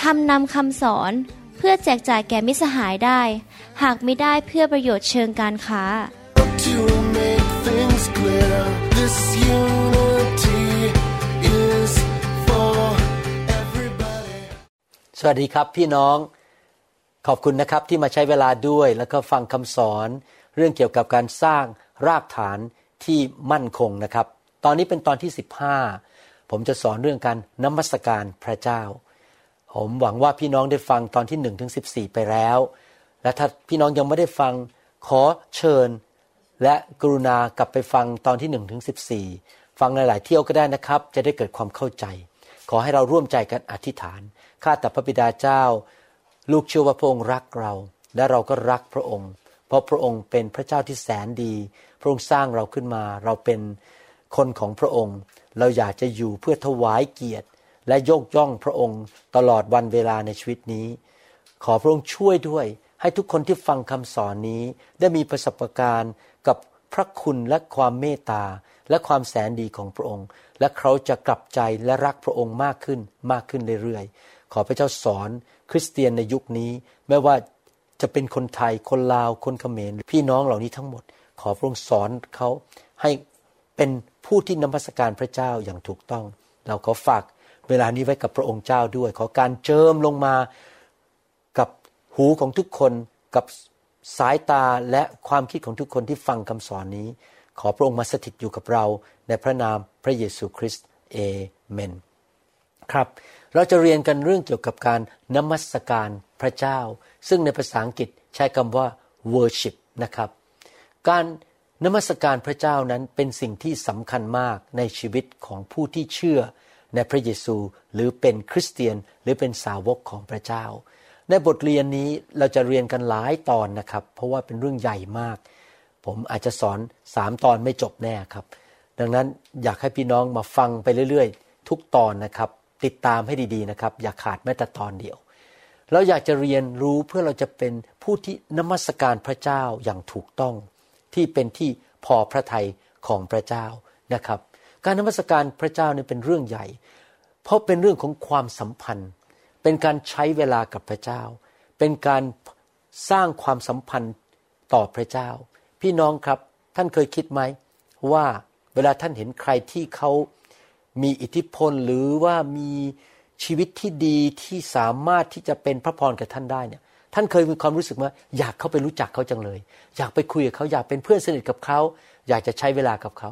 ทำนำคำสอนเพื่อแจกจ่ายแก่มิสหายได้ หากไม่ได้เพื่อประโยชน์เชิงการค้า To make things clear, this unity is for everybody. สวัสดีครับพี่น้อง ขอบคุณนะครับที่มาใช้เวลาด้วยแล้วก็ฟังคำสอน เรื่องเกี่ยวกับการสร้างรากฐานที่มั่นคงนะครับ ตอนนี้เป็นตอนที่ 15 ผมจะสอนเรื่องการนมัสการพระเจ้า ผมหวังว่าพี่น้องได้ฟังตอนที่1ถึง14 ไปแล้ว และถ้าพี่น้องยังไม่ได้ฟังขอเชิญ และกรุณากลับไปฟังตอนที่1ถึง14 ฟังหลาย ๆ เที่ยวก็ได้นะครับ จะได้เกิดความเข้าใจ ขอให้เราร่วมใจกันอธิษฐาน ข้าแต่พระบิดาเจ้า ลูกเชื่อว่าพระองค์รักเรา และเราก็รักพระองค์ เพราะพระองค์เป็นพระเจ้าที่แสนดี พระองค์สร้างเราขึ้นมา เราเป็นคนของพระองค์ เราอยากจะอยู่เพื่อถวายเกียรติ และยกย่องพระองค์ตลอดวันเวลาในชีวิตนี้ ขอพระองค์ช่วยด้วย ให้ทุกคนที่ฟังคำสอนนี้ ได้มีประสบการณ์กับพระคุณและความเมตตาและความแสนดีของพระองค์ และเขาจะกลับใจและรักพระองค์มากขึ้นมากขึ้นเรื่อยๆ ขอพระเจ้าสอนคริสเตียนในยุคนี้ ไม่ว่าจะเป็นคนไทยคนลาวคนเขมรพี่น้องเหล่านี้ทั้งหมด ขอพระองค์สอนเขาให้เป็นผู้ที่นมัสการพระเจ้าอย่างถูกต้อง เราขอฝาก เวลานี้ไว้กับพระองค์เจ้าด้วย ขอการเจิมลงมากับหูของทุกคนกับสายตาและความคิดของทุกคนที่ฟังคำสอนนี้ ขอพระองค์มาสถิตอยู่กับเรา ในพระนามพระเยซูคริสต์เอเมนครับเราจะเรียนกันเรื่องเกี่ยวกับการนมัสการพระเจ้า ซึ่งในภาษาอังกฤษใช้คำว่า worship นะครับ การนมัสการพระเจ้านั้นเป็นสิ่งที่สำคัญมากในชีวิตของผู้ที่เชื่อ ในพระเยซูหรือเป็นคริสเตียนหรือเป็นสาวกของพระเจ้า ในบทเรียนนี้เราจะเรียนกันหลายตอนนะครับ เพราะว่าเป็นเรื่องใหญ่มาก ผมอาจจะสอนสามตอนไม่จบแน่ครับ ดังนั้นอยากให้พี่น้องมาฟังไปเรื่อยๆ ทุกตอนนะครับ ติดตามให้ดีๆนะครับ อย่าขาดแม้แต่ตอนเดียว เราอยากจะเรียนรู้เพื่อเราจะเป็นผู้ที่นมัสการพระเจ้าอย่างถูกต้อง ที่เป็นที่พอพระทัยของพระเจ้านะครับ การนมัสการพระเจ้านี่เป็นเรื่องใหญ่ เพราะเป็นเรื่องของความสัมพันธ์ เป็นการใช้เวลากับพระเจ้า เป็นการสร้างความสัมพันธ์ต่อพระเจ้า พี่น้องครับท่านเคยคิดไหมว่าเวลาท่านเห็นใครที่เขามีอิทธิพลหรือว่ามีชีวิตที่ดีที่สามารถที่จะเป็นพระพรกับท่านได้เนี่ยท่านเคยมีความรู้สึกว่าอยากเข้าไปรู้จักเขาจังเลย อยากไปคุยกับเขาอยากเป็นเพื่อนสนิทกับเขา อยากจะใช้เวลากับเขา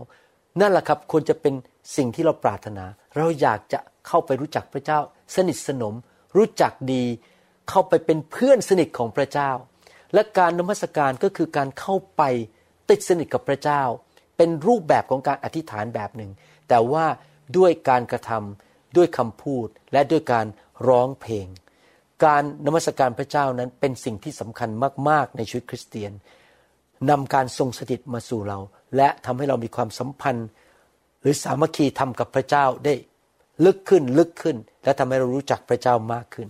นั่นแหละครับควรจะเป็นสิ่งที่เราปรารถนา เราอยากจะเข้าไปรู้จักพระเจ้า สนิทสนม รู้จักดี เข้าไปเป็นเพื่อนสนิทของพระเจ้า และการนมัสการก็คือการเข้าไปติดสนิทกับพระเจ้า เป็นรูปแบบของการอธิษฐานแบบหนึ่ง แต่ว่าด้วยการกระทำด้วยคำพูดและด้วยการร้องเพลง การนมัสการพระเจ้านั้นเป็นสิ่งที่สำคัญมาก ๆ ในชีวิตคริสเตียนนำการทรงสถิตมาสู่เรา และทำให้เรามีความสัมพันธ์ หรือสามัคคีทำกับพระเจ้าได้ลึกขึ้นลึกขึ้น และทำให้เรารู้จักพระเจ้ามากขึ้น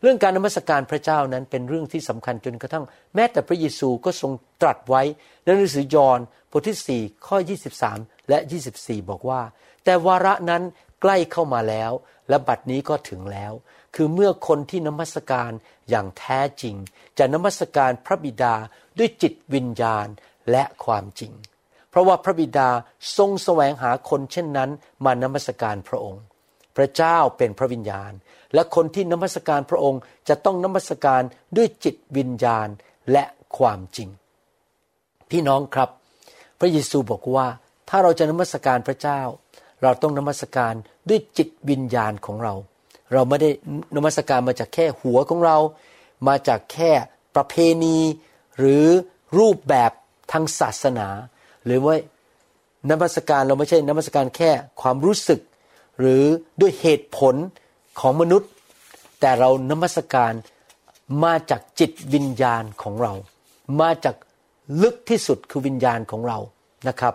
เรื่องการนมัสการพระเจ้านั้นเป็นเรื่องที่สำคัญจนกระทั่ง แม้แต่พระเยซูก็ทรงตรัสไว้ในหนังสือยอห์นบทที่4ข้อ 23 และ 24 บอกว่า แต่วาระนั้นใกล้เข้ามาแล้ว และบัดนี้ก็ถึงแล้ว คือเมื่อคนที่นมัสการอย่างแท้จริง จะนมัสการพระบิดาด้วยจิตวิญญาณและความจริง ราะว่าพระบิดาทรงแสวงหาคนเช่นนั้น มานมัสการพระองค์ พระเจ้าเป็นพระวิญญาณ และคนที่นมัสการพระองค์จะต้องนมัสการด้วยจิตวิญญาณและความจริง พี่น้องครับ พระเยซูบอกว่าถ้าเราจะนมัสการพระเจ้า เราต้องนมัสการด้วยจิตวิญญาณของเรา เราไม่ได้นมัสการมาจากแค่หัวของเรา มาจากแค่ประเพณี หรือรูปแบบทางศาสนา หรือว่านมัสการเราไม่ใช่นมัสการแค่ความรู้สึก หรือด้วยเหตุผลของมนุษย์ แต่เรานมัสการมาจากจิตวิญญาณของเรา มาจากลึกที่สุดคือวิญญาณของเรานะครับ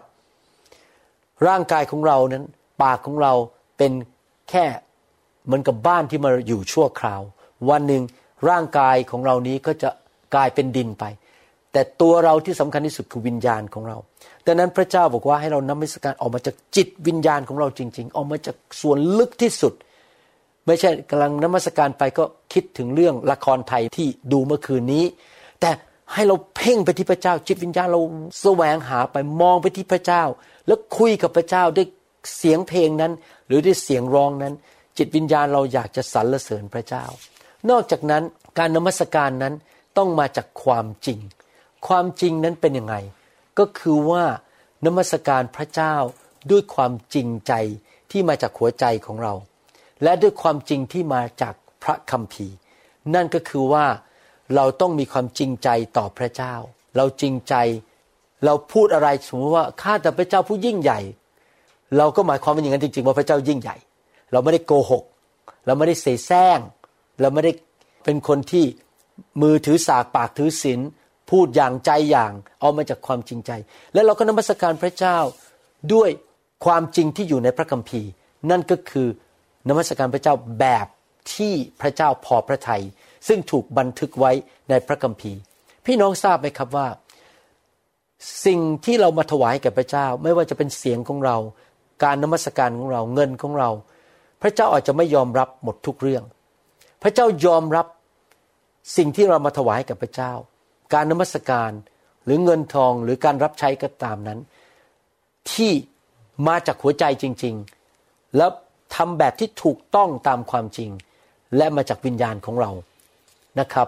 ร่างกายของเรานั้น ปากของเราเป็นแค่เหมือนกับบ้านที่มาอยู่ชั่วคราว วันหนึ่งร่างกายของเรานี้ก็จะกลายเป็นดินไป แต่ตัวเราที่สำคัญที่สุดคือวิญญาณของเราดังนั้นพระเจ้าบอกว่าให้เรานำมัสการออกมาจากจิตวิญญาณของเราจริง ๆ ออกมาจากส่วนลึกที่สุด ไม่ใช่กำลังนมัสการไปก็คิดถึงเรื่องละครไทยที่ดูเมื่อคืนนี้ แต่ให้เราเพ่งไปที่พระเจ้า จิตวิญญาณเราแสวงหาไปมองไปที่พระเจ้า แล้วคุยกับพระเจ้าด้วยเสียงเพลงนั้น หรือด้วยเสียงร้องนั้น จิตวิญญาณเราอยากจะสรรเสริญพระเจ้า นอกจากนั้นการนมัสการนั้นต้องมาจากความจริง ความจริงนั้นเป็นยังไง ก็คือว่านมัสการพระเจ้าด้วยความจริงใจที่มาจากหัวใจของเรา และด้วยความจริงที่มาจากพระคัมภีร์ นั่นก็คือว่าเราต้องมีความจริงใจต่อพระเจ้า เราจริงใจ เราพูดอะไรสมมติว่าข้าแต่พระเจ้าผู้ยิ่งใหญ่ เราก็หมายความว่าอย่างนั้นจริงๆว่าพระเจ้ายิ่งใหญ่ เราไม่ได้โกหก เราไม่ได้เสแสร้ง เราไม่ได้เป็นคนที่มือถือสากปากถือศีล พูดอย่างใจอย่างเอามาจากความจริงใจ แล้วเราก็นมัสการพระเจ้าด้วยความจริงที่อยู่ในพระคัมภีร์ นั่นก็คือนมัสการพระเจ้าแบบที่พระเจ้าพอพระทัยซึ่งถูกบันทึกไว้ในพระคัมภีร์ พี่น้องทราบไหมครับว่า สิ่งที่เรามาถวายแก่พระเจ้า ไม่ว่าจะเป็นเสียงของเรา การนมัสการของเราเงินของเรา พระเจ้าอาจจะไม่ยอมรับหมดทุกเรื่อง พระเจ้ายอมรับสิ่งที่เรามาถวายกับพระเจ้า การนมัสการหรือเงินทองหรือการรับใช้ก็ตามนั้น ที่มาจากหัวใจจริง ๆ แล้วทำแบบที่ถูกต้องตามความจริง และมาจากวิญญาณของเรานะครับ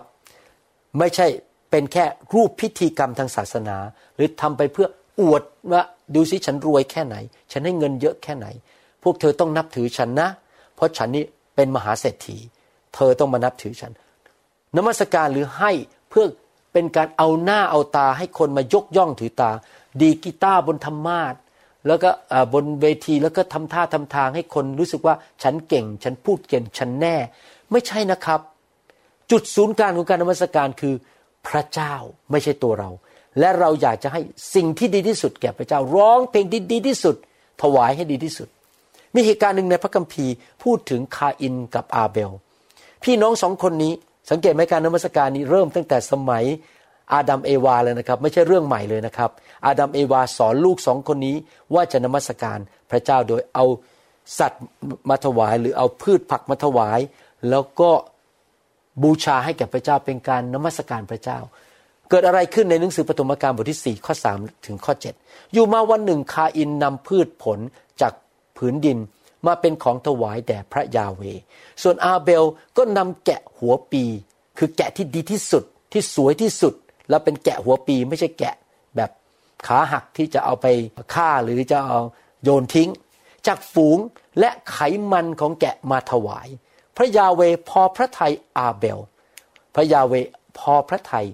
ไม่ใช่เป็นแค่รูปพิธีกรรมทางศาสนา หรือทำไปเพื่ออวดว่าดูสิฉันรวยแค่ไหน ฉันให้เงินเยอะแค่ไหน พวกเธอต้องนับถือฉันนะ เพราะฉันนี่เป็นมหาเศรษฐี เธอต้องมานับถือฉันนมัสการหรือให้เพื่อ เป็นการเอาหน้าเอาตาให้คนมายกย่องถือตา ดีกีตาร์บนธรรมาทแล้วก็บนเวทีแล้วก็ทำท่าทำทางให้คนรู้สึกว่าฉันเก่ง ฉันพูดเก่งฉันแน่ ไม่ใช่นะครับ จุดศูนย์กลางของการนมัสการคือพระเจ้าไม่ใช่ตัวเรา และเราอยากจะให้สิ่งที่ดีที่สุดแก่พระเจ้าร้องเพลงที่ดีที่สุด ถวายให้ดีที่สุด มีเหตุการณ์หนึ่งในพระคัมภีร์พูดถึงคาอินกับอาเบล พี่น้องสองคนนี้ สังเกตไหมการนมัสการนี้เริ่มตั้งแต่สมัยอาดัมเอวาเลยนะครับ ไม่ใช่เรื่องใหม่เลยนะครับ อาดัมเอวาสอนลูกสองคนนี้ว่าจะนมัสการพระเจ้าโดยเอาสัตว์มาถวาย หรือเอาพืชผักมาถวาย แล้วก็บูชาให้แก่พระเจ้าเป็นการนมัสการพระเจ้า เกิดอะไรขึ้นในหนังสือปฐมกาลบทที่ 4 ข้อ 3 ถึงข้อ 7 อยู่มาวันหนึ่งคาอินนำพืชผลจากผืนดิน มาเป็นของถวายแด่พระยาเว ส่วนอาเบลก็นำแกะหัวปี คือแกะที่ดีที่สุดที่สวยที่สุด แล้วเป็นแกะหัวปีไม่ใช่แกะแบบขาหักที่จะเอาไปฆ่าหรือจะเอาโยนทิ้ง จากฝูงและไขมันของแกะมาถวาย พระยาเวพอพระทัยอาเบล พระยาเวพอพระทัย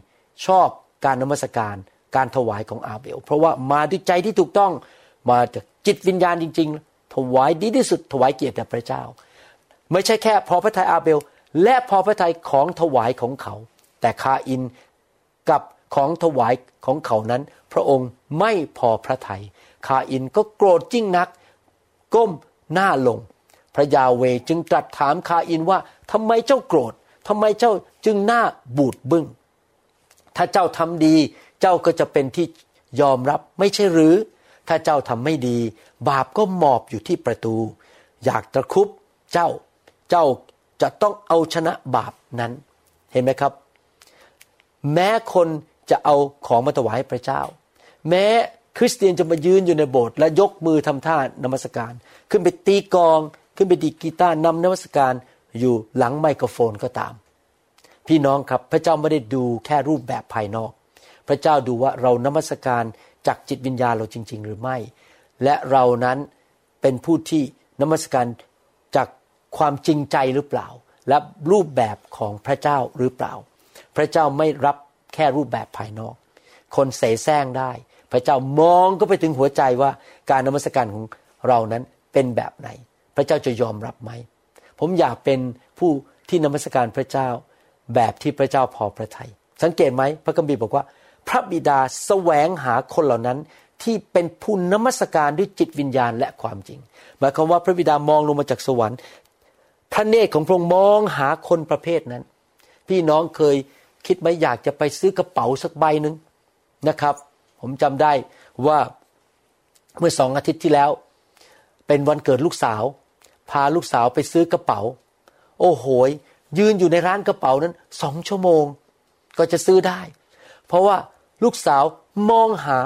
ชอบการนมัสการการถวายของอาเบล เพราะว่ามาด้วยใจที่ถูกต้องมาจากจิตวิญญาณจริง ถวายดีที่สุดถวายเกียรติแด่พระเจ้า ไม่ใช่แค่พอพระทัยอาเบล และพอพระทัยของถวายของเขา แต่คาอินกับของถวายของเขานั้น พระองค์ไม่พอพระทยัยคาอินก็โกรธจิ้งนัก ก้มหน้าลง พระยาเวจึงตรัสถามคาอินว่าทำไมเจ้าโกรธทำไมเจ้าจึงหน้าบูดบึง้ง ถ้าเจ้าทำดี เจ้าก็จะเป็นที่ยอมรับไม่ใช่หรือ ถ้าเจ้าทำไม่ดี บาปก็หมอบอยู่ที่ประตู อยากตะคุบเจ้า เจ้าจะต้องเอาชนะบาปนั้น เห็นไหมครับ แม้คนจะเอาของมาถวายพระเจ้า แม้คริสเตียนจะมายืนอยู่ในโบสถ์และยกมือทำท่านมัสการ ขึ้นไปตีกอง ขึ้นไปดีกีตาร์นำนมัสการอยู่หลังไมโครโฟนก็ตาม พี่น้องครับพระเจ้าไม่ได้ดูแค่รูปแบบภายนอก พระเจ้าดูว่าเรานมัสการ จากจิตวิญญาณเราจริง ๆ หรือไม่ และเรานั้นเป็นผู้ที่นมัสการจากความจริงใจหรือเปล่า และรูปแบบของพระเจ้าหรือเปล่า พระเจ้าไม่รับแค่รูปแบบภายนอก คนเสแสร้งได้ พระเจ้ามองก็ไปถึงหัวใจว่าการนมัสการของเรานั้นเป็นแบบไหน พระเจ้าจะยอมรับไหม ผมอยากเป็นผู้ที่นมัสการพระเจ้าแบบที่พระเจ้าพอพระทยัยสังเกตไหมพระคัมภีร์บอกว่า พระบิดาแสวงหาคนเหล่านั้นที่เป็นผู้นมัสการด้วยจิตวิญญาณและความจริง หมายความว่าพระบิดามองลงมาจากสวรรค์ พระเนตรของพระองค์มองหาคนประเภทนั้น พี่น้องเคยคิดไหมอยากจะไปซื้อกระเป๋าสักใบหนึ่งนะครับ ผมจำได้ว่าเมื่อสองอาทิตย์ที่แล้ว เป็นวันเกิดลูกสาว พาลูกสาวไปซื้อกระเป๋า โอ้โหยยืนอยู่ในร้านกระเป๋านั้นสองชั่วโมง ก็จะซื้อได้ เพราะว่า ลูกสาวมองหา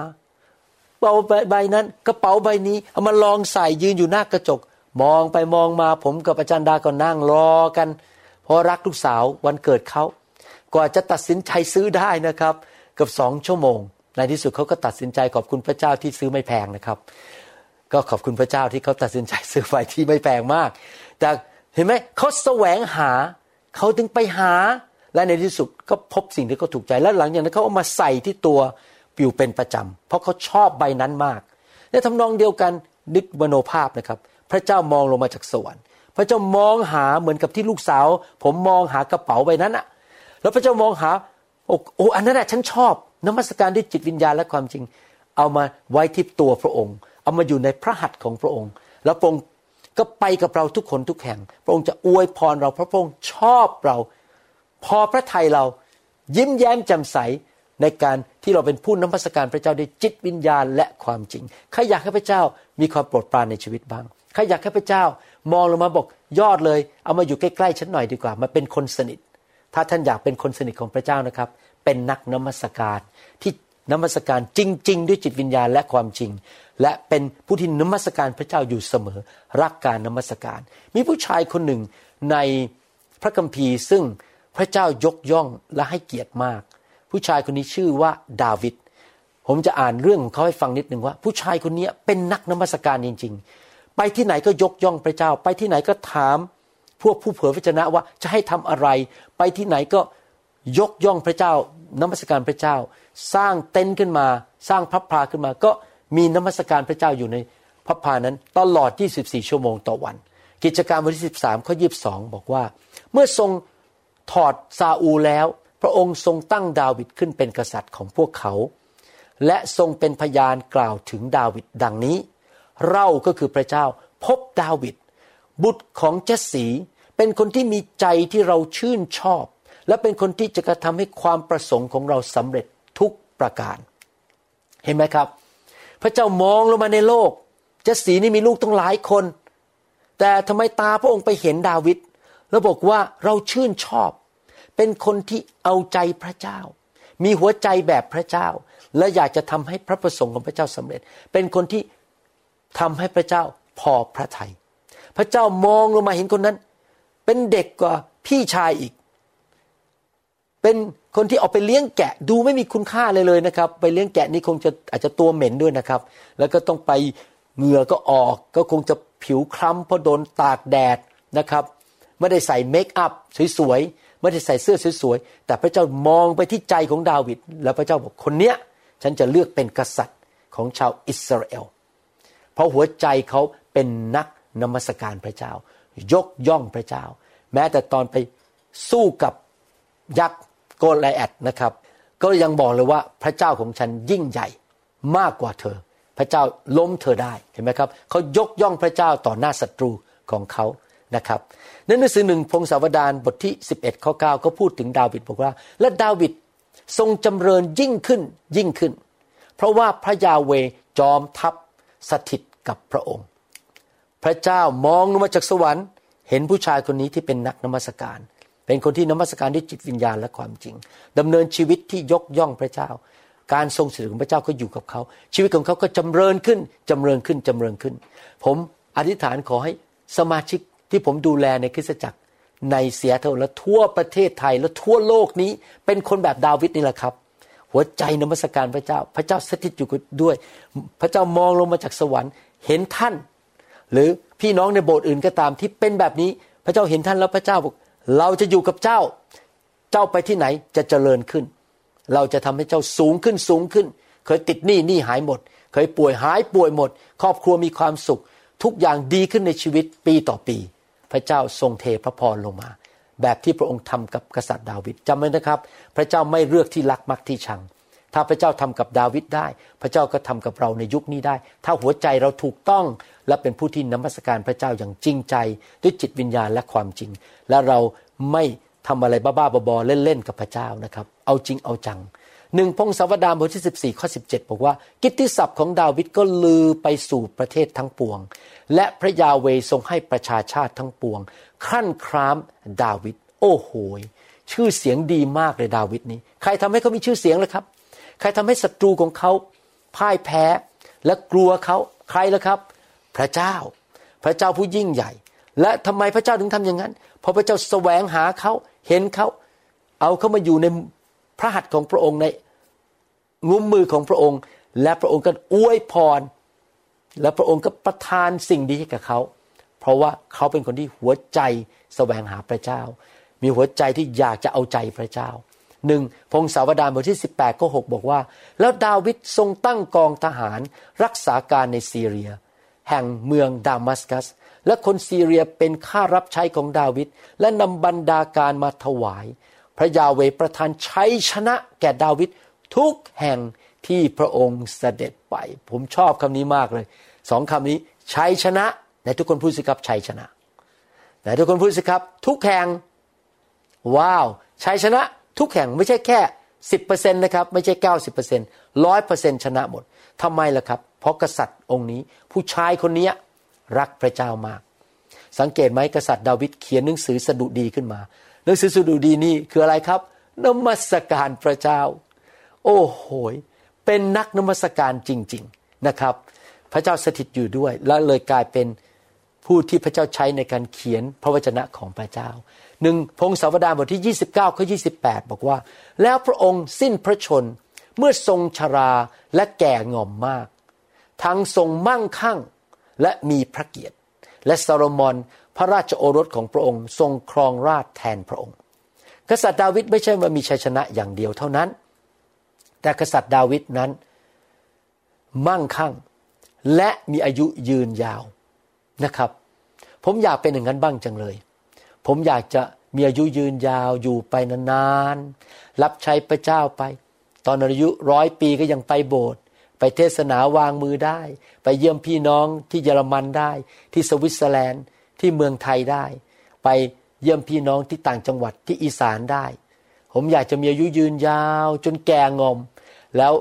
เป๋าใบนั้น กระเป๋าใบนี้เอามาลองใส่ยืนอยู่หน้ากระจก มองไปมองมาผมกับอาจารย์ดาก็นั่งรอกัน เพราะรักลูกสาววันเกิดเขากว่าจะตัดสินใจซื้อได้นะครับกือบสองชั่วโมง ในที่สุดเขาก็ตัดสินใจขอบคุณพระเจ้าที่ซื้อไม่แพงนะครับ ก็ขอบคุณพระเจ้าที่เขาตัดสินใจซื้อไฟที่ไม่แพงมาก แต่เห็นไหมเขาแสวงหาเขาถึงไปหา และในที่สุดก็พบสิ่งที่เขาถูกใจ แล้วหลังจากนั้นเขาเอามาใส่ที่ตัวปิวเป็นประจำเพราะเขาชอบใบนั้นมาก และทำนองเดียวกันนึกมโนภาพนะครับ พระเจ้ามองลงมาจากสวรรค์พระเจ้ามองหาเหมือนกับที่ลูกสาว ผมมองหากระเป๋าใบนั้นอะแล้วพระเจ้ามองหาโอ้โอ้อันนั้นแหละฉันชอบนมัสการด้วยจิตวิญญาณและความจริง เอามาไว้ที่ตัวพระองค์ เอามาอยู่ในพระหัตถ์ของพระองค์ แล้วพระองค์ก็ไปกับเราทุกคนทุกแห่ง พระองค์จะอวยพรเราเพราะพระองค์ชอบเรา พอพระทัยเรายิ้มแย้มแจ่มใสในการที่เราเป็นผู้นมัสการพระเจ้าด้วยจิตวิญญาณและความจริงใครอยากให้พระเจ้ามีความโปรดปรานในชีวิตบ้างใครอยากให้พระเจ้ามองลงมาบอกยอดเลย เอามาอยู่ใกล้ๆฉันหน่อยดีกว่ามาเป็นคนสนิท ถ้าท่านอยากเป็นคนสนิทของพระเจ้านะครับ เป็นนักนมัสการที่นมัสการจริง ๆ ด้วยจิตวิญญาณและความจริง และเป็นผู้ที่นมัสการพระเจ้าอยู่เสมอ รักการนมัสการ มีผู้ชายคนหนึ่งในพระคัมภีร์ซึ่ง พระเจ้ายกย่องและให้เกียรติมาก ผู้ชายคนนี้ชื่อว่าดาวิดผมจะอ่านเรื่องของเขาให้ฟังนิดหนึ่งว่า ผู้ชายคนนี้เป็นนักนมัสการจริง ๆ ไปที่ไหนก็ยกย่องพระเจ้า ไปที่ไหนก็ถาม พวกผู้เผยพระชนะว่าจะให้ทำอะไร ไปที่ไหนก็ยกย่องพระเจ้านมัสการพระเจ้า สร้างเต็นท์ขึ้นมา สร้างพระพลาขึ้นมา ก็มีนมัสการพระเจ้าอยู่ในพระพานั้นตลอด 24 ชั่วโมงต่อวัน กิจการบทที่ 13 ข้อ 22 บอกว่า เมื่อทรง ถอดซาอูแล้ว พระองค์ทรงตั้งดาวิดขึ้นเป็นกษัตริย์ของพวกเขา และทรงเป็นพยานกล่าวถึงดาวิดดังนี้ เราก็คือพระเจ้าพบดาวิดบุตรของเจสี เป็นคนที่มีใจที่เราชื่นชอบ และเป็นคนที่จะกระทำให้ความประสงค์ของเราสำเร็จทุกประการ เห็นไหมครับ พระเจ้ามองลงมาในโลกเจสีนี่มีลูกต้องหลายคน แต่ทำไมตาพระองค์ไปเห็นดาวิด แล้วบอกว่าเราชื่นชอบ เป็นคนที่เอาใจพระเจ้า มีหัวใจแบบพระเจ้า และอยากจะทำให้พระประสงค์ของพระเจ้าสำเร็จ เป็นคนที่ทำให้พระเจ้าพอพระทยัยพระเจ้ามองลงมาเห็นคนนั้น เป็นเด็กกว่าพี่ชายอีก เป็นคนที่ออกไปเลี้ยงแกะดูไม่มีคุณค่าเลยเลยนะครับ ไปเลี้ยงแกะนี่คงจะอาจจะตัวเหม็นด้วยนะครับ แล้วก็ต้องไปเหงื่อก็ออกก็คงจะผิวคล้ำเพราะโดนตากแดดนะครับ ไม่ได้ใส่เมคอัพสวยๆไม่ได้ใส่เสื้อสวยๆแต่พระเจ้ามองไปที่ใจของดาวิดแล้วพระเจ้าบอกคนเนี้ยฉันจะเลือกเป็นกษัตริย์ของชาวอิสราเอลเพราะหัวใจเขาเป็นนักนมัสการพระเจ้า ยกย่องพระเจ้า แม้แต่ตอนไปสู้กับยักษ์โกลไลแอดนะครับ ก็ยังบอกเลยว่าพระเจ้าของฉันยิ่งใหญ่มากกว่าเธอ พระเจ้าล้มเธอได้เห็นไหมครับเขายกย่องพระเจ้าต่อหน้าศัตรูของเขา นะครับในหนังสือหนึ่งพงศาวดารบทที่ 11ข้อ9ก็พูดถึงดาวิดบอกว่า และดาวิดทรงจำเริญยิ่งขึ้นยิ่งขึ้น เพราะว่าพระยาเวจอมทัพสถิตกับพระองค์ พระเจ้ามองลงมาจากสวรรค์ เห็นผู้ชายคนนี้ที่เป็นนักนมัสการ เป็นคนที่นมัสการด้วยจิตวิญญาณและความจริงดำเนินชีวิตที่ยกย่องพระเจ้า การทรงสถิตของพระเจ้าก็อยู่กับเขา ชีวิตของเขาก็จำเริญขึ้นจำเริญขึ้นจำเริญขึ้น ผมอธิษฐานขอให้สมาชิก ที่ผมดูแลในคริสตจักรในเสียเท่าและทั่วประเทศไทยและทั่วโลกนี้ เป็นคนแบบดาวิดนี่แหละครับ หัวใจนมัสการพระเจ้า พระเจ้าสถิตอยู่ด้วย พระเจ้ามองลงมาจากสวรรค์ เห็นท่าน หรือพี่น้องในโบสถ์อื่นก็ตามที่เป็นแบบนี้ พระเจ้าเห็นท่านแล้วพระเจ้าบอกเราจะอยู่กับเจ้า เจ้าไปที่ไหนจะเจริญขึ้น เราจะทำให้เจ้าสูงขึ้นสูงขึ้น เคยติดหนี้หนี้หายหมด เคยป่วยหายป่วยหมด ครอบครัวมีความสุข ทุกอย่างดีขึ้นในชีวิตปีต่อปี พระเจ้าทรงเทพระพรลงมา แบบที่พระองค์ทำกับกษัตริย์ดาวิดจำไว้นะครับ พระเจ้าไม่เลือกที่รักมักที่ชัง ถ้าพระเจ้าทำกับดาวิดได้ พระเจ้าก็ทำกับเราในยุคนี้ได้ ถ้าหัวใจเราถูกต้องและเป็นผู้ที่นมัสการพระเจ้าอย่างจริงใจ ด้วยจิตวิญญาณและความจริง และเราไม่ทำอะไรบ้าๆบอๆเล่นๆกับพระเจ้านะครับ เอาจริงเอาจังหนึ่งพงศาวดารบทที่ 14 ข้อ 17 บอกว่า กิตติศัพท์ของดาวิดก็ลือไปสู่ประเทศทั้งปวง และพระยาเวทรงให้ประชาชาติทั้งปวงครั่นครามดาวิดโอ้โหชื่อเสียงดีมากเลยดาวิดนี้ ใครทำให้เขามีชื่อเสียงเลยครับ ใครทำให้ศัตรูของเขาพ่ายแพ้และกลัวเขาใครล่ะครับ พระเจ้า พระเจ้าผู้ยิ่งใหญ่ และทำไมพระเจ้าถึงทำอย่างนั้นเพราะพระเจ้าแสวงหาเขาเห็นเขาเอาเขามาอยู่ในพระหัตถ์ของพระองค์ในงุ้มมือของพระองค์ และพระองค์ก็อวยพร และพระองค์ก็ประทานสิ่งดีให้กับเขา เพราะว่าเขาเป็นคนที่หัวใจแสวงหาพระเจ้า มีหัวใจที่อยากจะเอาใจพระเจ้าหนึ่งพงศาวดารบทที่ 18ข้อ6บอกว่า แล้วดาวิดทรงตั้งกองทหารรักษาการในซีเรีย แห่งเมืองดามัสกัส และคนซีเรียเป็นข้ารับใช้ของดาวิดและนำบรรดาการมาถวาย พระยาเวประทานชัยชนะแก่ดาวิดทุกแห่ง ที่พระองค์เสด็จไป ผมชอบคำนี้มากเลยสองคำนี้ชัยชนะในทุกคนพูดสิครับชัยชนะไหนทุกคนพูดสิครับ ทุกแห่งว้าวชัยชนะทุกแห่งไม่ใช่แค่สิบเปอร์เซ็นต์นะครับไม่ใช่เก้าสิบเปอร์เซ็นต์ร้อยเปอร์เซ็นต์ชนะหมดทำไมล่ะครับ เพราะกษัตริย์องค์นี้ ผู้ชายคนนี้รักพระเจ้ามาก สังเกตไหมกษัตริย์ดาวิดเขียนหนังสือสดุดีขึ้นมา หนังสือสดุดีนี่คืออะไรครับนมัสการพระเจ้า โอ้โห เป็นนักนมัสการจริง ๆนะครับ พระเจ้าสถิตอยู่ด้วย และเลยกลายเป็นผู้ที่พระเจ้าใช้ในการเขียนพระวจนะของพระเจ้าหนึ่งพงศาวดารบทที่ 29ข้อ28 บอกว่า แล้วพระองค์สิ้นพระชนเมื่อทรงชราและแก่งอมมาก ทั้งทรงมั่งคั่งและมีพระเกียรติ และซาโลมอนพระราชโอรสของพระองค์ทรงครองราชแทนพระองค์ กษัตริย์ดาวิดไม่ใช่ว่ามีชัยชนะอย่างเดียวเท่านั้น แต่กษัตริย์ดาวิดนั้น มั่งคั่ง และมีอายุยืนยาวนะครับ ผมอยากเป็นอย่างนั้นบ้างจังเลย ผมอยากจะมีอายุยืนยาวอยู่ไปนานๆ รับใช้พระเจ้าไป ตอนอายุร้อยปีก็ยังไปโบสถ์ไปเทศนาวางมือได้ ไปเยี่ยมพี่น้องที่เยอรมันได้ ที่สวิตเซอร์แลนด์ที่เมืองไทยได้ ไปเยี่ยมพี่น้องที่ต่างจังหวัดที่อีสานได้ ผมอยากจะมีอายุยืนยาวจนแก่งอม แล้ว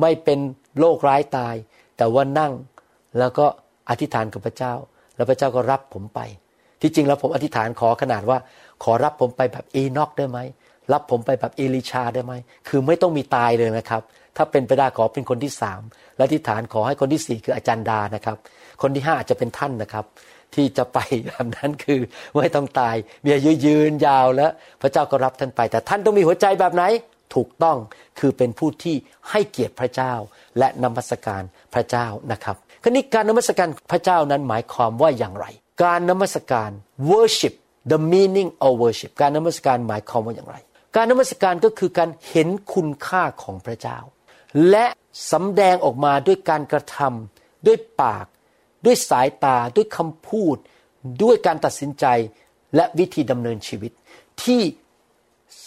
ไม่เป็นโรคร้ายตาย แต่ว่านั่งแล้วก็อธิษฐานกับพระเจ้า แล้วพระเจ้าก็รับผมไป ที่จริงแล้วผมอธิษฐานขอขนาดว่า ขอรับผมไปแบบเอนอกได้ไหมรับผมไปแบบเอลิชาได้ไหม คือไม่ต้องมีตายเลยนะครับ ถ้าเป็นไปได้ขอเป็นคนที่สามและอธิษฐานขอให้คนที่สี่คืออาจารย์ดานะครับ คนที่ห้าอาจจะเป็นท่านนะครับ ที่จะไปแบบนั้นคือไม่ต้องตายมีอายุยืนยาวแล้ว พระเจ้าก็รับท่านไป แต่ท่านต้องมีหัวใจแบบไหน ถูกต้องคือเป็นผู้ที่ให้เกียรติพระเจ้า และนมัสการพระเจ้านะครับคราวนี้การนมัสการพระเจ้านั้นหมายความว่าอย่างไร การนมัสการ worship the meaning of worship การนมัสการหมายความว่าอย่างไร การนมัสการก็คือการเห็นคุณค่าของพระเจ้า และสำแดงออกมาด้วยการกระทำด้วยปาก ด้วยสายตา ด้วยคำพูด ด้วยการตัดสินใจและวิธีดำเนินชีวิต ที่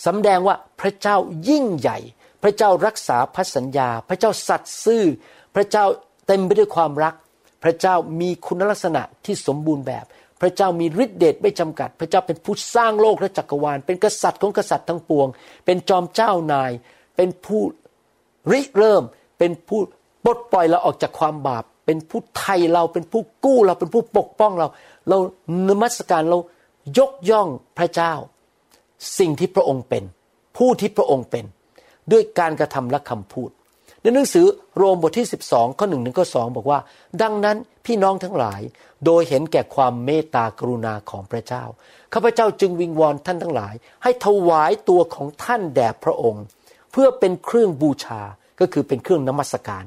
สำแดงว่าพระเจ้ายิ่งใหญ่ พระเจ้ารักษาพันสัญญา พระเจ้าสัตย์ซื่อ พระเจ้าเต็มไปด้วยความรัก พระเจ้ามีคุณลักษณะที่สมบูรณ์แบบ พระเจ้ามีฤทธิเดชไม่จำกัด พระเจ้าเป็นผู้สร้างโลกและจักรวาล เป็นกษัตริย์ของกษัตริย์ทั้งปวง เป็นจอมเจ้านาย เป็นผู้ริเริ่ม เป็นผู้ปลดปล่อยเราออกจากความบาป เป็นผู้ไทยเราเป็นผู้กู้เราเป็นผู้ปกป้องเรา เรานมัสการเรายกย่องพระเจ้า สิ่งที่พระองค์เป็น ผู้ที่พระองค์เป็น ด้วยการกระทำและคำพูด ในหนังสือโรมบทที่ 12 ข้อหนึ่งถึงข้อสองบอกว่า ดังนั้นพี่น้องทั้งหลาย โดยเห็นแก่ความเมตตากรุณาของพระเจ้าข้าพเจ้าจึงวิงวอนท่านทั้งหลาย ให้ถวายตัวของท่านแด่พระองค์ เพื่อเป็นเครื่องบูชาก็คือเป็นเครื่องนมัสการ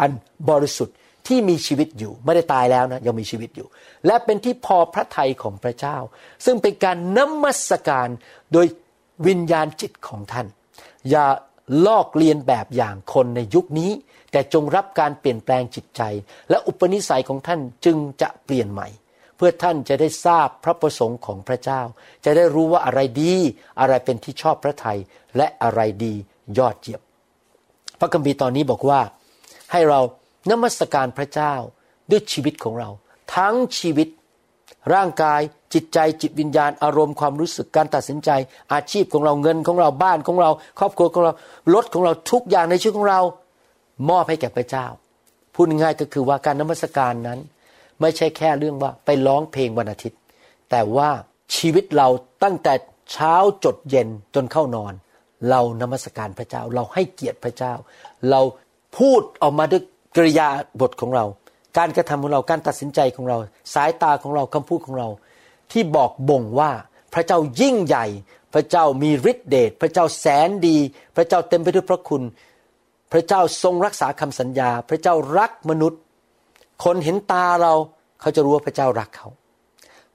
อันบริสุทธิ์ ที่มีชีวิตอยู่ไม่ได้ตายแล้วนะยังมีชีวิตอยู่ และเป็นที่พอพระทัยของพระเจ้า ซึ่งเป็นการนมัสการโดยวิญญาณจิตของท่าน อย่าลอกเลียนแบบอย่างคนในยุคนี้ แต่จงรับการเปลี่ยนแปลงจิตใจ และอุปนิสัยของท่านจึงจะเปลี่ยนใหม่ เพื่อท่านจะได้ทราบพระประสงค์ของพระเจ้า จะได้รู้ว่าอะไรดี อะไรเป็นที่ชอบพระทัยและอะไรดียอดเยี่ยมพระคัมภีร์ตอนนี้บอกว่าให้เรา นมัสการพระเจ้าด้วยชีวิตของเรา ทั้งชีวิต ร่างกายจิตใจจิตวิญญาณ อารมณ์ความรู้สึกการตัดสินใจ อาชีพของเราเงินของเราบ้านของเรา ครอบครัวของเรารถของเราทุกอย่างในชีวิตของเรา มอบให้แก่พระเจ้าพูดง่ายก็คือว่าการนมัสการนั้น ไม่ใช่แค่เรื่องว่าไปร้องเพลงวันอาทิตย์ แต่ว่าชีวิตเราตั้งแต่เช้าจดเย็นจนเข้านอน เรานมัสการพระเจ้า เราให้เกียรติพระเจ้า เราพูดออกมาด้วย กริยาบทของเรา การกระทำของเราการตัดสินใจของเรา สายตาของเราคำพูดของเรา ที่บอกบ่งว่าพระเจ้ายิ่งใหญ่ พระเจ้ามีฤทธิเดชพระเจ้าแสนดี พระเจ้าเต็มไปด้วยพระคุณ พระเจ้าทรงรักษาคำสัญญา พระเจ้ารักมนุษย์ คนเห็นตาเราเขาจะรู้ว่าพระเจ้ารักเขา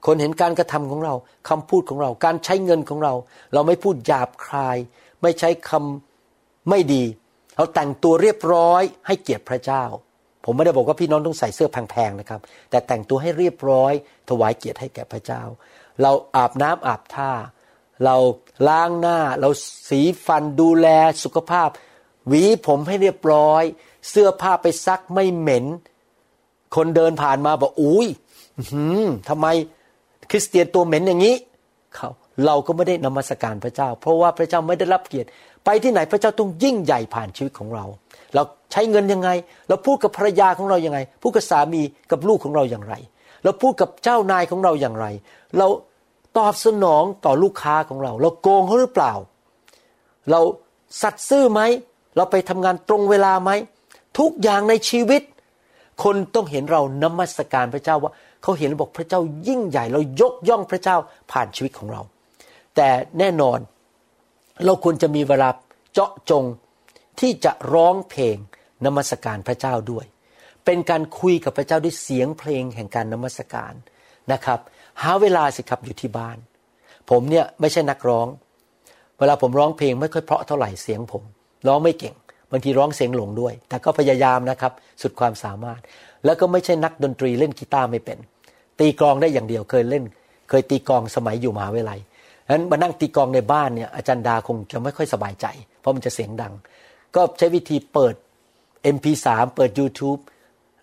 คนเห็นการกระทำของเราคำพูดของเรา การใช้เงินของเรา เราไม่พูดหยาบคาย ไม่ใช้คำไม่ดี เราแต่งตัวเรียบร้อยให้เกียรติพระเจ้า ผมไม่ได้บอกว่าพี่น้องต้องใส่เสื้อแพงๆนะครับ แต่แต่งตัวให้เรียบร้อย ถวายเกียรติให้แก่พระเจ้า เราอาบน้ำอาบท่า เราล้างหน้า เราสีฟันดูแลสุขภาพ หวีผมให้เรียบร้อย เสื้อผ้าไปซักไม่เหม็น คนเดินผ่านมาบอกอุ้ยทำไมคริสเตียนตัวเหม็นอย่างนี้เขาเราก็ไม่ได้นมัสการพระเจ้า เพราะว่าพระเจ้าไม่ได้รับเกียรติ ไปที่ไหนพระเจ้าต้องยิ่งใหญ่ผ่านชีวิตของเรา เราใช้เงินยังไง เราพูดกับภรรยาของเรายังไง พูดกับสามีกับลูกของเราอย่างไร เราพูดกับเจ้านายของเราอย่างไร เราตอบสนองต่อลูกค้าของเรา เราโกงเขาหรือเปล่า เราสัตย์ซื่อไหม เราไปทำงานตรงเวลาไหม ทุกอย่างในชีวิต คนต้องเห็นเรานมัสการพระเจ้าว่าเขาเห็นบอกพระเจ้ายิ่งใหญ่ เรายกย่องพระเจ้าผ่านชีวิตของเรา แต่แน่นอน เราควรจะมีเวลาเจาะจงที่จะร้องเพลงนมัสการพระเจ้าด้วย เป็นการคุยกับพระเจ้าด้วยเสียงเพลงแห่งการนมัสการนะครับ หาเวลาสิครับอยู่ที่บ้าน ผมเนี่ยไม่ใช่นักร้อง เวลาผมร้องเพลงไม่ค่อยเพราะเท่าไหร่เสียงผม ร้องไม่เก่ง บางทีร้องเสียงหลงด้วย แต่ก็พยายามนะครับสุดความสามารถ แล้วก็ไม่ใช่นักดนตรีเล่นกีตาร์ไม่เป็น ตีกลองได้อย่างเดียวเคยเล่น เคยตีกลองสมัยอยู่มหาวิทยาลัย นั้นมานั่งตีกองในบ้านเนี่ยอาจารย์ดาคงจะไม่ค่อยสบายใจ เพราะมันจะเสียงดัง ก็ใช้วิธีเปิด MP3 เปิด YouTube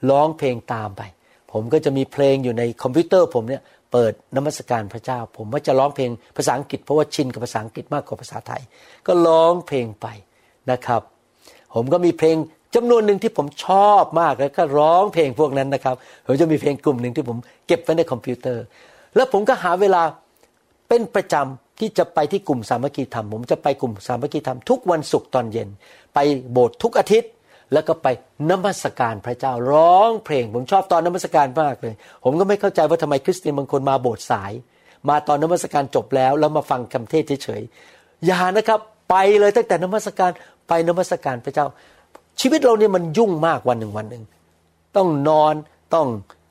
ร้องเพลงตามไป ผมก็จะมีเพลงอยู่ในคอมพิวเตอร์ผมเนี่ยเปิดนมัสการพระเจ้า ผมว่าจะร้องเพลงภาษาอังกฤษเพราะว่าชินกับภาษาอังกฤษมากกว่าภาษาไทย ก็ร้องเพลงไปนะครับ ผมก็มีเพลงจำนวนหนึ่งที่ผมชอบมากแล้วก็ร้องเพลงพวกนั้นนะครับผมจะมีเพลงกลุ่มหนึ่งที่ผมเก็บไว้ในคอมพิวเตอร์ แล้วผมก็หาเวลา เป็นประจำที่จะไปที่กลุ่มสามัคคีธรรม ผมจะไปกลุ่มสามัคคีธรรมทุกวันศุกร์ตอนเย็น ไปโบสถ์ทุกอาทิตย์ แล้วก็ไปนมัสการพระเจ้าร้องเพลง ผมชอบตอนนมัสการมากเลย ผมก็ไม่เข้าใจว่าทำไมคริสเตียนบางคนมาโบสถ์สาย มาตอนนมัสการจบแล้ว แล้วมาฟังคำเทศเฉยๆอย่านะครับไปเลยตั้งแต่นมัสการไปนมัสการพระเจ้า ชีวิตเราเนี่ยมันยุ่งมากวันหนึ่งวันหนึ่งต้องนอนต้อง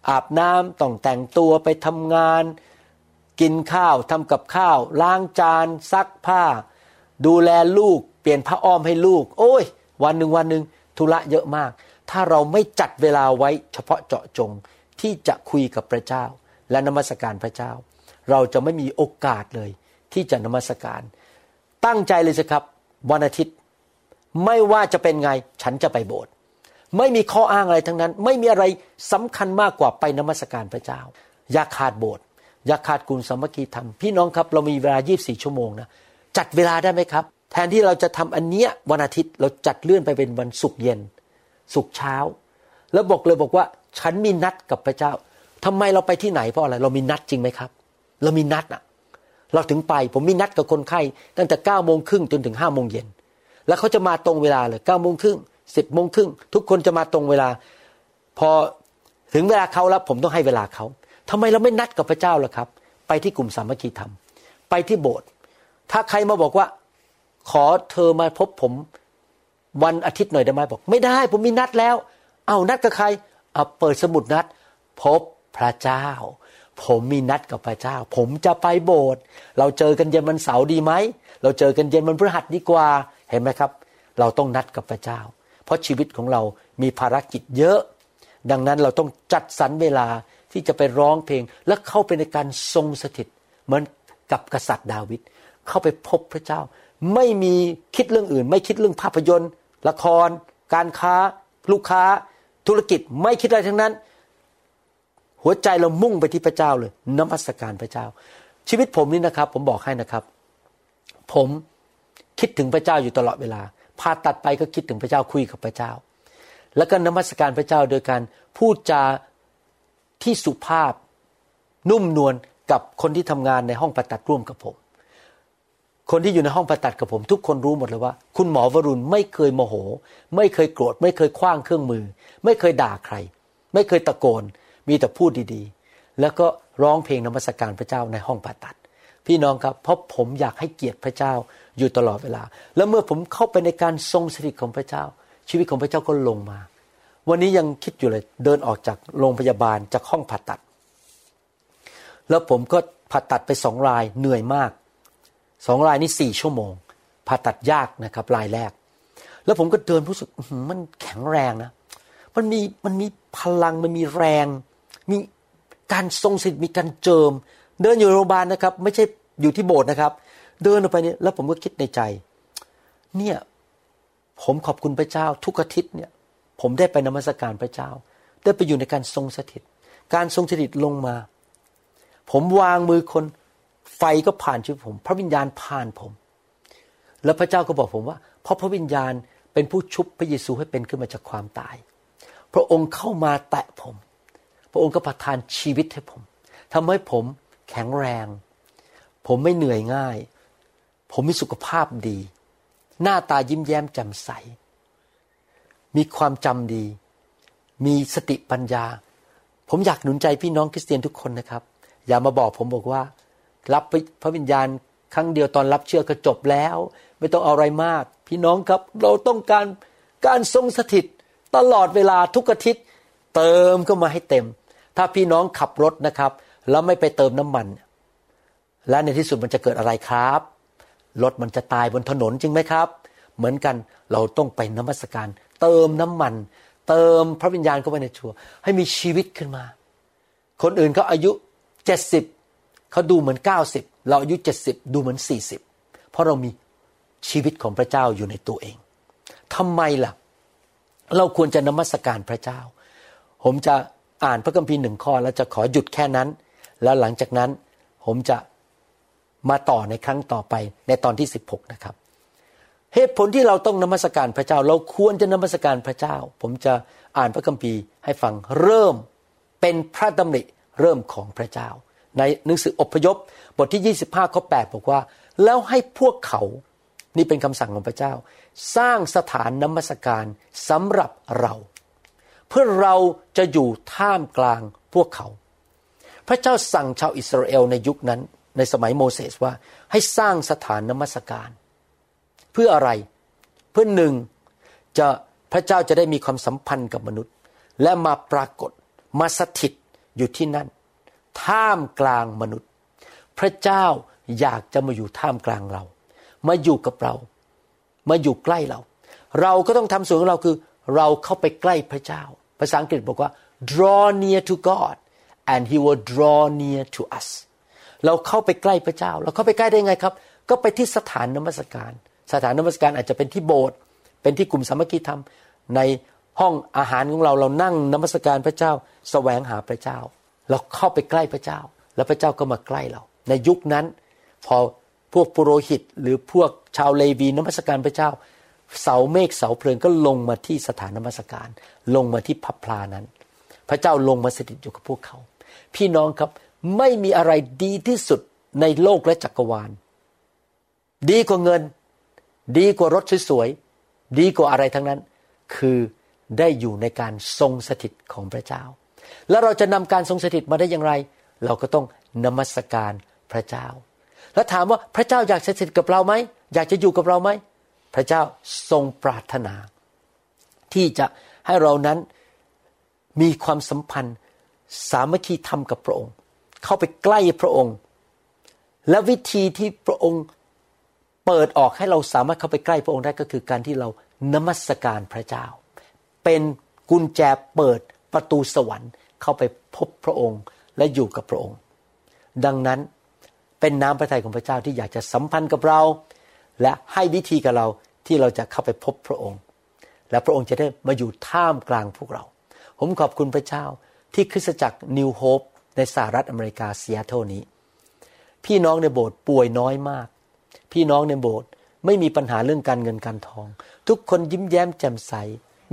อาบน้ำต้องแต่งตัวไปทำงาน กินข้าวทำกับข้าว ล้างจาน ซักผ้า ดูแลลูก เปลี่ยนผ้าอ้อมให้ลูก โอ้ย วันหนึ่งวันหนึ่งธุระเยอะมาก ถ้าเราไม่จัดเวลาไว้เฉพาะเจาะจงที่จะคุยกับพระเจ้า และนมัสการพระเจ้า เราจะไม่มีโอกาสเลย ที่จะนมัสการ ตั้งใจเลยสิครับวันอาทิตย์ ไม่ว่าจะเป็นไงฉันจะไปโบสถ์ไม่มีข้ออ้างอะไรทั้งนั้น ไม่มีอะไรสำคัญมากกว่าไปนมัสการพระเจ้า อย่าขาดโบสถ์ อย่าขาดกุลสามัคคีธรรมพี่น้องครับ เรามีเวลา 24 ชั่วโมงนะจัดเวลาได้ไหมครับ แทนที่เราจะทำอันเนี้ยวันอาทิตย์เราจัดเลื่อนไปเป็นวันศุกร์เย็นศุกร์เช้า แล้วบอกเลยบอกว่าฉันมีนัดกับพระเจ้าทำไมเราไปที่ไหนเพราะอะไร เรามีนัดจริงไหมครับ เรามีนัดอะเราถึงไปผมมีนัดกับคนไข้ตั้งแต่เก้าโมงครึ่งจนถึงห้าโมงเย็นแล้วเขาจะมาตรงเวลาเลยเก้าโมงครึ่งสิบโมงครึ่งทุกคนจะมาตรงเวลา พอถึงเวลาเขาแล้วผมต้องให้เวลาเขา ทำไมเราไม่นัดกับพระเจ้าล่ะครับ ไปที่กลุ่มสามัคคีธรรม ไปที่โบสถ์ถ้าใครมาบอกว่า ขอเธอมาพบผมวันอาทิตย์หน่อยได้ไหมบอก ไม่ได้ผมมีนัดแล้ว เอานัดกับใครเอาเปิดสมุดนัด พบพระเจ้า ผมมีนัดกับพระเจ้า ผมจะไปโบสถ์เราเจอกันเย็นวันเสาร์ดีไหมเราเจอกันเย็นวันพฤหัสดีกว่าเห็นไหมครับ เราต้องนัดกับพระเจ้า เพราะชีวิตของเรามีภารกิจเยอะ ดังนั้นเราต้องจัดสรรเวลา ที่จะไปร้องเพลง และเข้าไปในการทรงสถิต เหมือนกับกษัตริย์ดาวิดเข้าไปพบพระเจ้า ไม่มีคิดเรื่องอื่น ไม่คิดเรื่องภาพยนตร์ ละคร การค้า ลูกค้า ธุรกิจไม่คิดอะไรทั้งนั้น หัวใจเรามุ่งไปที่พระเจ้าเลยนมัสการพระเจ้า ชีวิตผมนี่นะครับ ผมบอกให้นะครับ ผมคิดถึงพระเจ้าอยู่ตลอดเวลาผ่าตัดไปก็คิดถึงพระเจ้าคุยกับพระเจ้า แล้วก็นมัสการพระเจ้าโดยการพูดจา ที่สุภาพนุ่มนวลกับคนที่ทำงานในห้องผ่าตัดร่วมกับผม คนที่อยู่ในห้องผ่าตัดกับผม ทุกคนรู้หมดเลยว่า คุณหมอวรุณไม่เคยโมโห ไม่เคยโกรธ ไม่เคยคว้างเครื่องมือ ไม่เคยด่าใคร ไม่เคยตะโกน มีแต่พูดดีๆ แล้วก็ร้องเพลงนมัสการพระเจ้าในห้องผ่าตัด พี่น้องครับ เพราะผมอยากให้เกียรติพระเจ้าอยู่ตลอดเวลา แล้วเมื่อผมเข้าไปในการทรงสถิตของพระเจ้า ชีวิตของพระเจ้าก็ลงมา วันนี้ยังคิดอยู่เลย เดินออกจากโรงพยาบาลจากห้องผ่าตัด แล้วผมก็ผ่าตัดไปสองรายเหนื่อยมากสองรายนี่สี่ชั่วโมงผ่าตัดยากนะครับรายแรก แล้วผมก็เดินรู้สึกมันแข็งแรงนะมันมีมันมีพลังมันมีแรง มีการทรงสถิตมีการเจิม เดินอยู่โรงพยาบาลนะครับ ไม่ใช่อยู่ที่โบสถ์นะครับ เดินออกไปเนี่ยแล้วผมก็คิดในใจ เนี่ยผมขอบคุณพระเจ้าทุกอาทิตย์เนี่ย ผมได้ไปนมัสการพระเจ้า ได้ไปอยู่ในการทรงสถิต การทรงสถิตลงมา ผมวางมือคนไฟก็ผ่านชีวิตผม พระวิญญาณผ่านผม แล้วพระเจ้าก็บอกผมว่า เพราะพระวิญญาณเป็นผู้ชุบพระเยซูให้เป็นขึ้นมาจากความตาย พระองค์เข้ามาแตะผม พระองค์ก็ประทานชีวิตให้ผมทำให้ผมแข็งแรง ผมไม่เหนื่อยง่าย ผมมีสุขภาพดี หน้าตายิ้มแย้มแจ่มใส มีความจำดี มีสติปัญญา ผมอยากหนุนใจพี่น้องคริสเตียนทุกคนนะครับ อย่ามาบอกผมบอกว่า รับพระวิญญาณครั้งเดียวตอนรับเชื่อก็จบแล้ว ไม่ต้องเอาอะไรมาก พี่น้องครับ เราต้องการการทรงสถิตตลอดเวลาทุกอาทิตย์เติมก็มาให้เต็ม ถ้าพี่น้องขับรถนะครับ แล้วไม่ไปเติมน้ำมัน และในที่สุดมันจะเกิดอะไรครับรถมันจะตายบนถนนจริงไหมครับ เหมือนกันเราต้องไปนมัสการ เติมน้ำมัน เติมพระวิญญาณเข้าไปในชัวให้มีชีวิตขึ้นมา คนอื่นเขาอายุเจ็ดสิบเขาดูเหมือนเก้าสิบเราอายุเจ็ดสิบดูเหมือนสี่สิบเพราะเรามีชีวิตของพระเจ้าอยู่ในตัวเองทำไมล่ะ เราควรจะนมัสการพระเจ้า ผมจะอ่านพระคัมภีร์หนึ่งข้อแล้วจะขอหยุดแค่นั้น แล้วหลังจากนั้นผมจะมาต่อในครั้งต่อไปในตอนที่ 16 นะครับ เหตุผลที่เราต้องนมัสการพระเจ้า เราควรจะนมัสการพระเจ้า ผมจะอ่านพระคัมภีร์ให้ฟังเริ่มเป็นพระดำริเริ่มของพระเจ้า ในหนังสืออพยพบทที่ 25ข้อ8บอกว่า แล้วให้พวกเขานี่เป็นคำสั่งของพระเจ้า สร้างสถานนมัสการสำหรับเรา เพื่อเราจะอยู่ท่ามกลางพวกเขา พระเจ้าสั่งชาวอิสราเอลในยุคนั้น ในสมัยโมเสสว่าให้สร้างสถานนมัสการ เพื่ออะไร เพื่อหนึ่งจะพระเจ้าจะได้มีความสัมพันธ์กับมนุษย์ และมาปรากฏมาสถิตอยู่ที่นั่น ท่ามกลางมนุษย์ พระเจ้าอยากจะมาอยู่ท่ามกลางเรา มาอยู่กับเรา มาอยู่ใกล้เรา เราก็ต้องทำส่วนของเราคือ เราเข้าไปใกล้พระเจ้า ภาษาอังกฤษบอกว่า draw near to God and he will draw near to us เราเข้าไปใกล้พระเจ้า เราเข้าไปใกล้ได้ไงครับ ก็ไปที่สถานนมัสการ สถานนมัสการอาจจะเป็นที่โบสถ์เป็นที่กลุ่มสามัคคีธรรม ในห้องอาหารของเราเรานั่งนมัสการพระเจ้าแสวงหาพระเจ้า เราเข้าไปใกล้พระเจ้า แล้วพระเจ้าก็มาใกล้เรา ในยุคนั้น พอพวกปุโรหิต หรือพวกชาวเลวีนมัสการพระเจ้า เสาเมฆเสาเพลิงก็ลงมาที่สถานนมัสการ ลงมาที่พับพลานั้น พระเจ้าลงมาสถิตอยู่กับพวกเขา พี่น้องครับไม่มีอะไรดีที่สุดในโลกและจักรวาล ดีกว่าเงิน ดีกว่ารถสวยๆดีกว่าอะไรทั้งนั้น คือได้อยู่ในการทรงสถิตของพระเจ้า แล้วเราจะนำการทรงสถิตมาได้อย่างไร เราก็ต้องนมัสการพระเจ้า แล้วถามว่าพระเจ้าอยากสถิตกับเราไหมอยากจะอยู่กับเราไหมพระเจ้าทรงปรารถนา ที่จะให้เรานั้นมีความสัมพันธ์สามัคคีธรรมกับพระองค์ เข้าไปใกล้พระองค์ และวิธีที่พระองค์ เปิดออกให้เราสามารถเข้าไปใกล้พระองค์ได้ก็คือการที่เรานมัสการพระเจ้า เป็นกุญแจเปิดประตูสวรรค์เข้าไปพบพระองค์และอยู่กับพระองค์ ดังนั้นเป็นน้ำพระทัยของพระเจ้าที่อยากจะสัมพันธ์กับเรา และให้วิธีกับเราที่เราจะเข้าไปพบพระองค์ และพระองค์จะได้มาอยู่ท่ามกลางพวกเรา ผมขอบคุณพระเจ้าที่คริสตจักรนิวโฮปในสหรัฐอเมริกาเซียโตนี้ พี่น้องในโบสถ์ป่วยน้อยมาก พี่น้องในโบสถ์ไม่มีปัญหาเรื่องการเงินการทอง ทุกคนยิ้มแย้มแจ่มใส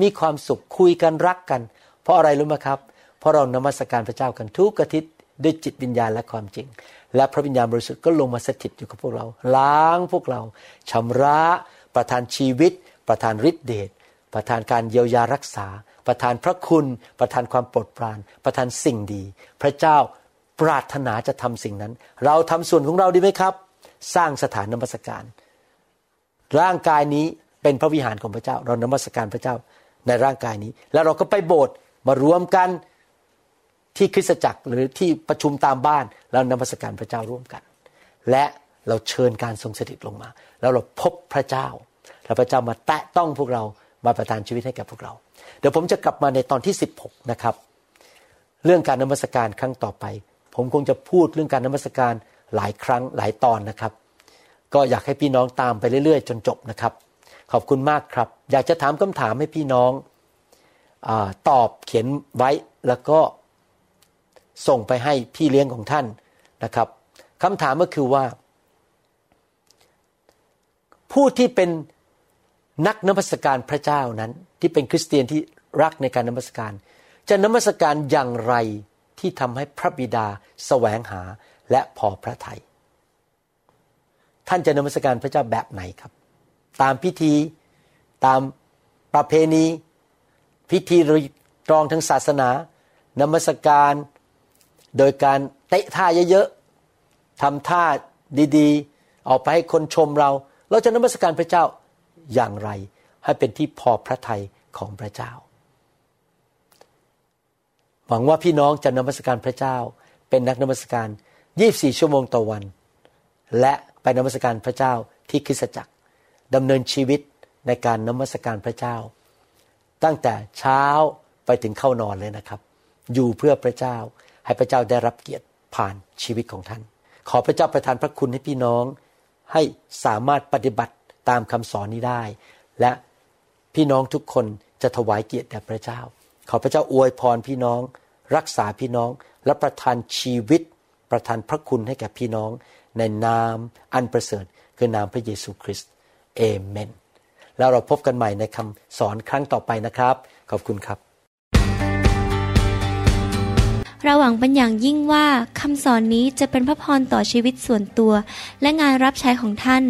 มีความสุขคุยกันรักกัน เพราะอะไรรู้ไหมครับ เพราะเรานมัสการพระเจ้ากันทุกอาทิตย์ด้วยจิตวิญญาณและความจริง และพระวิญญาณบริสุทธิ์ก็ลงมาสถิตอยู่กับพวกเรา ล้างพวกเราชำระประทานชีวิต ประทานฤทธิเดชประทานการเยียวยารักษา ประทานพระคุณ ประทานความโปรดปราน ประทานสิ่งดี พระเจ้าปรารถนาจะทำสิ่งนั้น เราทำส่วนของเราดีไหมครับ สร้างสถานนมัสการ ร่างกายนี้เป็นพระวิหารของพระเจ้า เรานมัสการพระเจ้าในร่างกายนี้ แล้วเราก็ไปโบสถ์มารวมกันที่คริสตจักรหรือที่ประชุมตามบ้านแล้วนมัสการพระเจ้าร่วมกัน และเราเชิญการทรงสถิตลงมา แล้วเราพบพระเจ้า แล้วพระเจ้ามาแตะต้องพวกเรามาประทานชีวิตให้กับพวกเรา เดี๋ยวผมจะกลับมาในตอนที่ 16 นะครับ เรื่องการนมัสการครั้งต่อไป ผมคงจะพูดเรื่องการนมัสการ หลายครั้งหลายตอนนะครับ ก็อยากให้พี่น้องตามไปเรื่อยๆ จนจบนะครับ ขอบคุณมากครับ อยากจะถามคำถามให้พี่น้องอตอบเขียนไว้แล้วก็ส่งไปให้พี่เลี้ยงของท่านนะครับคำถามก็คือว่า ผู้ที่เป็นนักนมัสการพระเจ้านั้น ที่เป็นคริสเตียนที่รักในการนมัสการ จะนมัสการอย่างไรที่ทำให้พระบิดาแสวงหา และพอพระทยัยท่านจะนมัสการพระเจ้าแบบไหนครับ ตามพิธีตามประเพณี พิธีรองทางศาสนานมัสการโดยการเตะท่าเยอะๆทำท่าดีๆ ออกไปให้คนชมเรา เราจะนมัสการพระเจ้าอย่างไร ให้เป็นที่พอพระทัยของพระเจ้า หวังว่าพี่น้องจะนมัสการพระเจ้า เป็นนักนมัสการ 24 ชั่วโมงต่อวัน และไปนมัสการพระเจ้าที่คริสตจักรดำเนินชีวิตในการนมัสการพระเจ้า ตั้งแต่เช้าไปถึงเข้านอนเลยนะครับ อยู่เพื่อพระเจ้าให้พระเจ้าได้รับเกียรติผ่านชีวิตของท่าน ขอพระเจ้าประทานพระคุณให้พี่น้อง ให้สามารถปฏิบัติตามคำสอนนี้ได้ และพี่น้องทุกคนจะถวายเกียรติแด่พระเจ้า ขอพระเจ้าอวยพรพี่น้อง รักษาพี่น้องและประทานชีวิต ประทานพระคุณให้แก่พี่น้องในนามอันประเสริฐ คือนามพระเยซูคริสต์เอเมน แล้วเราพบกันใหม่ในคำสอนครั้งต่อไปนะครับ ขอบคุณครับ เราหวังเป็นอย่างยิ่งว่าคำสอนนี้จะเป็นพระพรต่อชีวิตส่วนตัว และงานรับใช้ของท่าน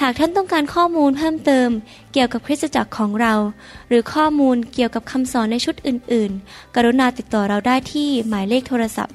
หากท่านต้องการข้อมูลเพิ่มเติม เกี่ยวกับคริสตจักรของเรา หรือข้อมูลเกี่ยวกับคำสอนในชุดอื่น ๆ กรุณาติดต่อเราได้ที่หมายเลขโทรศัพท์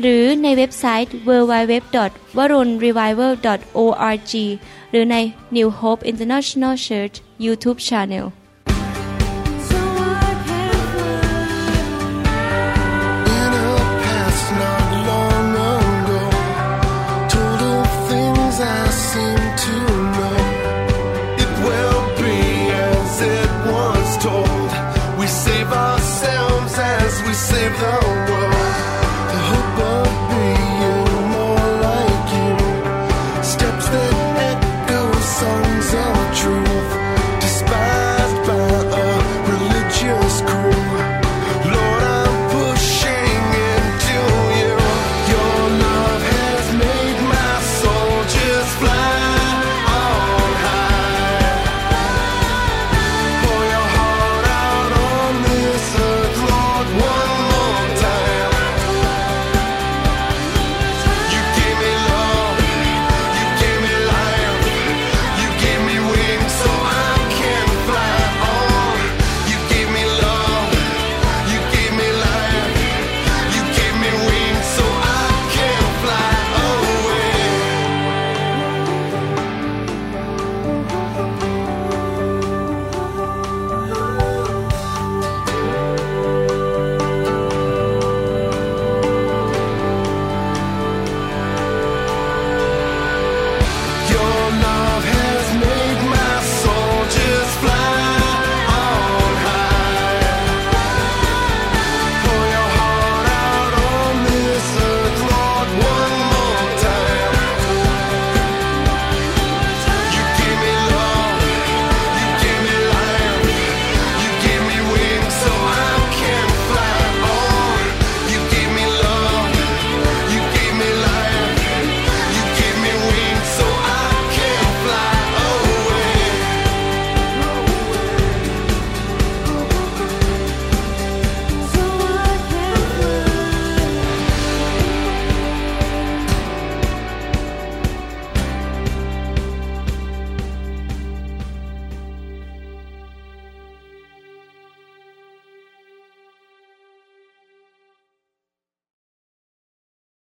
หรือในเว็บไซต์ www.warunrevival.org หรือใน New Hope International Church YouTube Channel